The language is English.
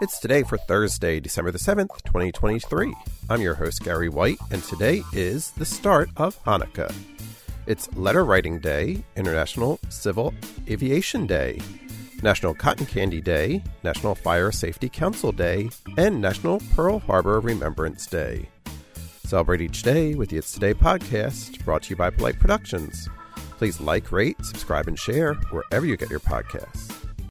It's today for Thursday, December the 7th, 2023. I'm your host, Gary White, and today is the start of Hanukkah. It's Letter Writing Day, International Civil Aviation Day, National Cotton Candy Day, National Fire Safety Council Day, and National Pearl Harbor Remembrance Day. Celebrate each day with the It's Today podcast, brought to you by Polite Productions. Please like, rate, subscribe, and share wherever you get your podcasts.